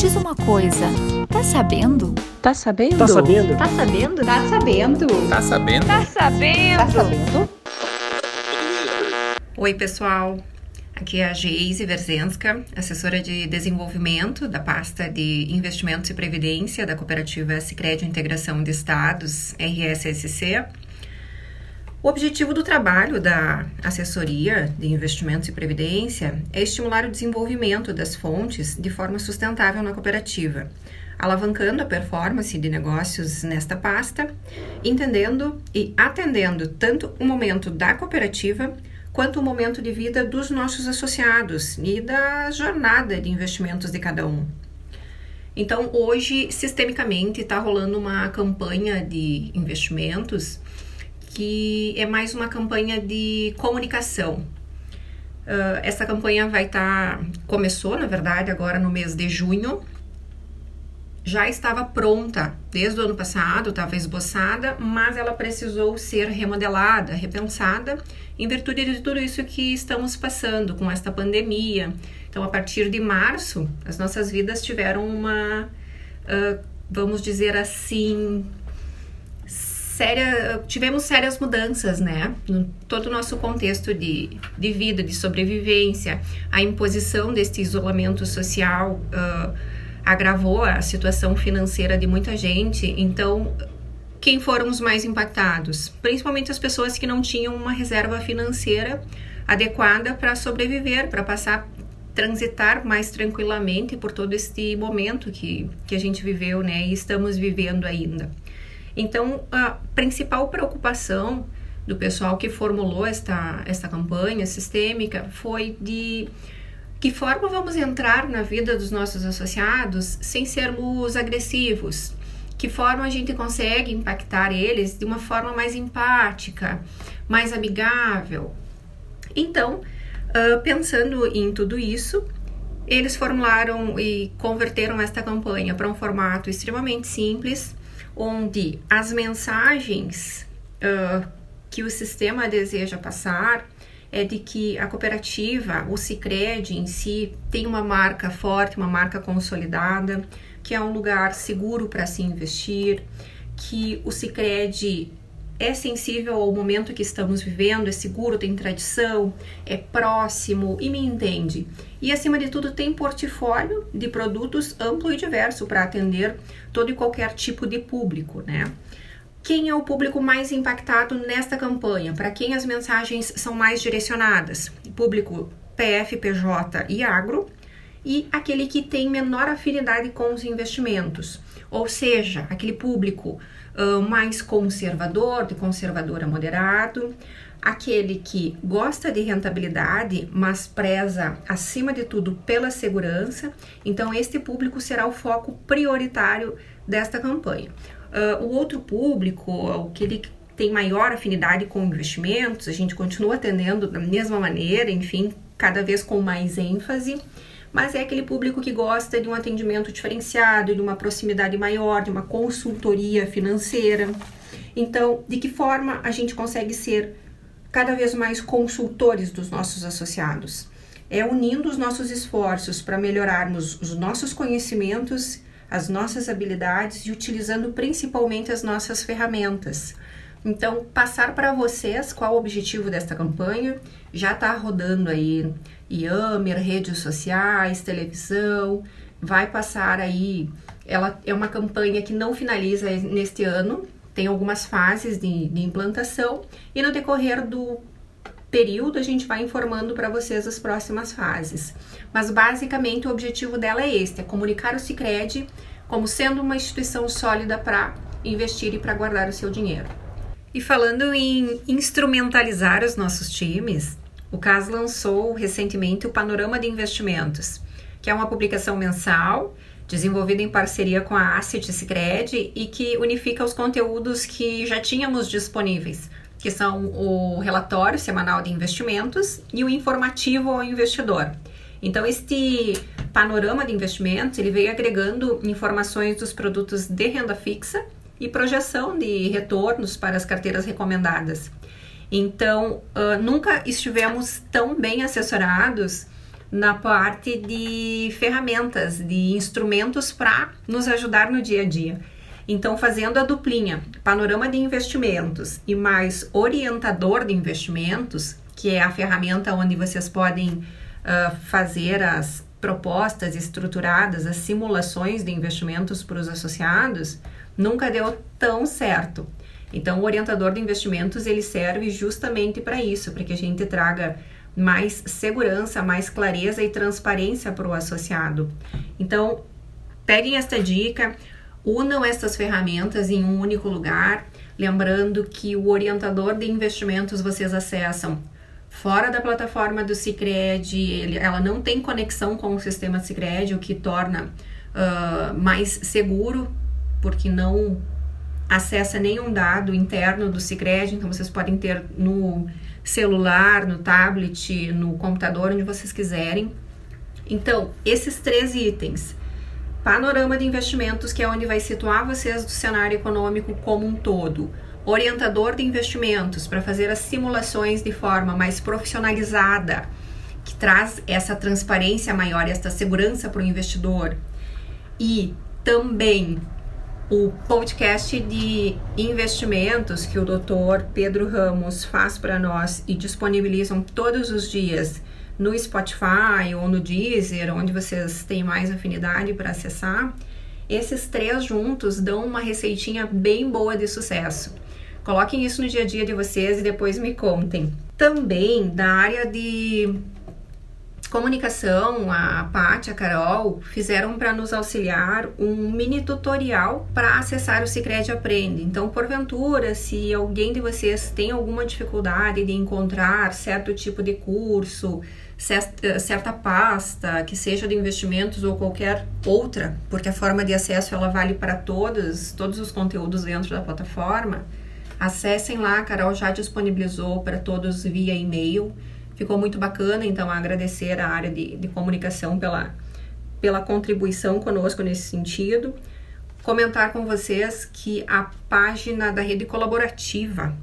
diz uma coisa, tá sabendo? Tá sabendo? Tá sabendo? Tá sabendo? Tá sabendo? Tá sabendo? Tá sabendo? Tá sabendo? Oi, pessoal. Aqui é a Geise Verzenska, assessora de desenvolvimento da pasta de investimentos e previdência da cooperativa Sicredi Integração de Estados, RSSC. O objetivo do trabalho da assessoria de investimentos e previdência é estimular o desenvolvimento das fontes de forma sustentável na cooperativa, alavancando a performance de negócios nesta pasta, entendendo e atendendo tanto o momento da cooperativa quanto o momento de vida dos nossos associados e da jornada de investimentos de cada um. Então, hoje, sistemicamente, está rolando uma campanha de investimentos que é mais uma campanha de comunicação. Uh, essa campanha vai estar. Tá, começou, na verdade, agora no mês de junho. Já estava pronta desde o ano passado, estava esboçada, mas ela precisou ser remodelada, repensada, em virtude de tudo isso que estamos passando com esta pandemia. Então, a partir de março, as nossas vidas tiveram uma, uh, vamos dizer assim, séria, tivemos sérias mudanças, né? No todo o nosso contexto de, de vida, de sobrevivência, a imposição deste isolamento social uh, agravou a situação financeira de muita gente. Então, quem foram os mais impactados? Principalmente as pessoas que não tinham uma reserva financeira adequada para sobreviver, para passar transitar mais tranquilamente por todo este momento que, que a gente viveu, né? E estamos vivendo ainda. Então, a principal preocupação do pessoal que formulou esta, esta campanha sistêmica foi de que forma vamos entrar na vida dos nossos associados sem sermos agressivos? Que forma a gente consegue impactar eles de uma forma mais empática, mais amigável? Então, uh, pensando em tudo isso, eles formularam e converteram esta campanha para um formato extremamente simples, onde as mensagens uh, que o sistema deseja passar é de que a cooperativa, o Sicredi em si, tem uma marca forte, uma marca consolidada, que é um lugar seguro para se investir, que o Sicredi é sensível ao momento que estamos vivendo, é seguro, tem tradição, é próximo e me entende. E acima de tudo, tem portfólio de produtos amplo e diverso para atender todo e qualquer tipo de público, né? Quem é o público mais impactado nesta campanha? Para quem as mensagens são mais direcionadas? Público PF, PJ e agro, e aquele que tem menor afinidade com os investimentos, ou seja, aquele público uh, mais conservador, de conservador a moderado, aquele que gosta de rentabilidade, mas preza acima de tudo pela segurança. Então, este público será o foco prioritário desta campanha. Uh, o outro público, aquele que tem maior afinidade com investimentos, a gente continua atendendo da mesma maneira, enfim, cada vez com mais ênfase mas é aquele público que gosta de um atendimento diferenciado, de uma proximidade maior, de uma consultoria financeira. Então, de que forma a gente consegue ser cada vez mais consultores dos nossos associados? É unindo os nossos esforços para melhorarmos os nossos conhecimentos, as nossas habilidades e utilizando principalmente as nossas ferramentas. Então, passar para vocês qual o objetivo desta campanha, já está rodando aí Yammer, redes sociais, televisão, vai passar aí. Ela é uma campanha que não finaliza neste ano, tem algumas fases de, de implantação e no decorrer do período a gente vai informando para vocês as próximas fases. Mas basicamente o objetivo dela é este, é comunicar o Sicredi como sendo uma instituição sólida para investir e para guardar o seu dinheiro. E falando em instrumentalizar os nossos times, o CAS lançou recentemente o Panorama de Investimentos, que é uma publicação mensal desenvolvida em parceria com a Asset Sicredi e que unifica os conteúdos que já tínhamos disponíveis, que são o relatório semanal de investimentos e o informativo ao investidor. Então, este panorama de investimentos ele veio agregando informações dos produtos de renda fixa e projeção de retornos para as carteiras recomendadas. Então, uh, nunca estivemos tão bem assessorados na parte de ferramentas, de instrumentos para nos ajudar no dia a dia. Então, fazendo a duplinha, panorama de investimentos e mais orientador de investimentos, que é a ferramenta onde vocês podem uh, fazer as propostas estruturadas, as simulações de investimentos para os associados, nunca deu tão certo. Então, o orientador de investimentos ele serve justamente para isso, para que a gente traga mais segurança, mais clareza e transparência para o associado. Então, peguem esta dica, unam estas ferramentas em um único lugar, lembrando que o orientador de investimentos vocês acessam fora da plataforma do Cicred, ele, ela não tem conexão com o sistema Cicred, o que torna uh, mais seguro, porque não acessa nenhum dado interno do Cicred, então vocês podem ter no celular, no tablet, no computador, onde vocês quiserem. Então, esses três itens, panorama de investimentos, que é onde vai situar vocês do cenário econômico como um todo, orientador de investimentos para fazer as simulações de forma mais profissionalizada, que traz essa transparência maior e essa segurança para o investidor. E também o podcast de investimentos que o Dr. Pedro Ramos faz para nós e disponibilizam todos os dias no Spotify ou no Deezer, onde vocês têm mais afinidade para acessar. Esses três juntos dão uma receitinha bem boa de sucesso. Coloquem isso no dia a dia de vocês e depois me contem. Também da área de comunicação, a Paty, a Carol, fizeram para nos auxiliar um mini tutorial para acessar o Cicred Aprende. Então, porventura, se alguém de vocês tem alguma dificuldade de encontrar certo tipo de curso, certa pasta, que seja de investimentos ou qualquer outra, porque a forma de acesso ela vale para todos, todos os conteúdos dentro da plataforma, Acessem lá, a Carol já disponibilizou para todos via e-mail. Ficou muito bacana, então agradecer a área de, de comunicação pela, pela contribuição conosco nesse sentido. Comentar com vocês que a página da rede colaborativa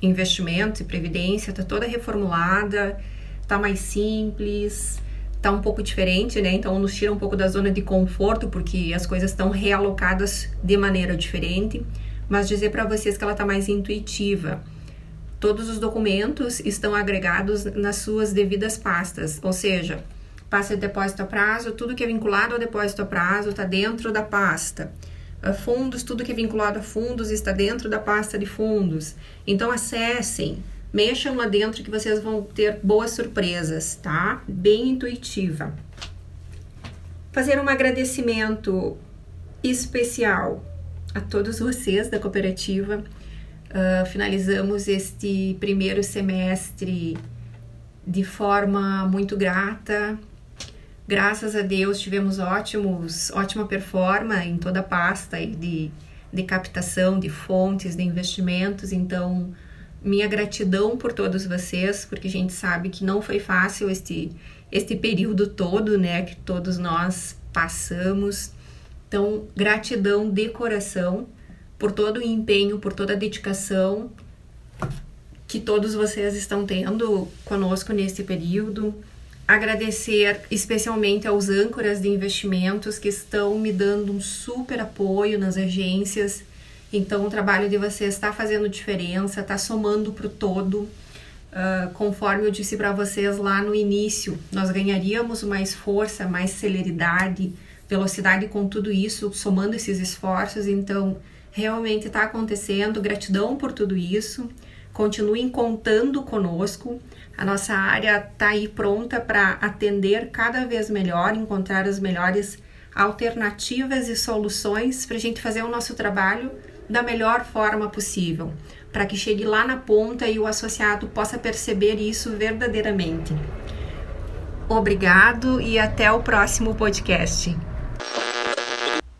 Investimentos e Previdência está toda reformulada, está mais simples, está um pouco diferente, né? Então nos tira um pouco da zona de conforto, porque as coisas estão realocadas de maneira diferente mas dizer para vocês que ela está mais intuitiva. Todos os documentos estão agregados nas suas devidas pastas, ou seja, pasta de depósito a prazo, tudo que é vinculado ao depósito a prazo está dentro da pasta. Ah, fundos, tudo que é vinculado a fundos está dentro da pasta de fundos. Então acessem, mexam lá dentro que vocês vão ter boas surpresas, tá? Bem intuitiva. Fazer um agradecimento especial a todos vocês da cooperativa. Uh, finalizamos este primeiro semestre de forma muito grata. Graças a Deus tivemos ótimos, ótima performance em toda a pasta de, de captação de fontes, de investimentos. Então, minha gratidão por todos vocês, porque a gente sabe que não foi fácil este, este período todo, né, que todos nós passamos. Então, gratidão de coração por todo o empenho, por toda a dedicação que todos vocês estão tendo conosco nesse período. Agradecer especialmente aos âncoras de investimentos que estão me dando um super apoio nas agências. Então, o trabalho de vocês está fazendo diferença, está somando para o todo. Uh, conforme eu disse para vocês lá no início, nós ganharíamos mais força, mais celeridade, velocidade com tudo isso, somando esses esforços. Então, realmente está acontecendo. Gratidão por tudo isso. Continuem contando conosco. A nossa área está aí pronta para atender cada vez melhor, encontrar as melhores alternativas e soluções para a gente fazer o nosso trabalho da melhor forma possível, para que chegue lá na ponta e o associado possa perceber isso verdadeiramente. Obrigado e até o próximo podcast.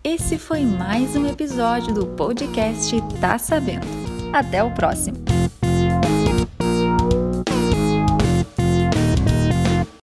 Esse foi mais um episódio do podcast Tá Sabendo. Até o próximo!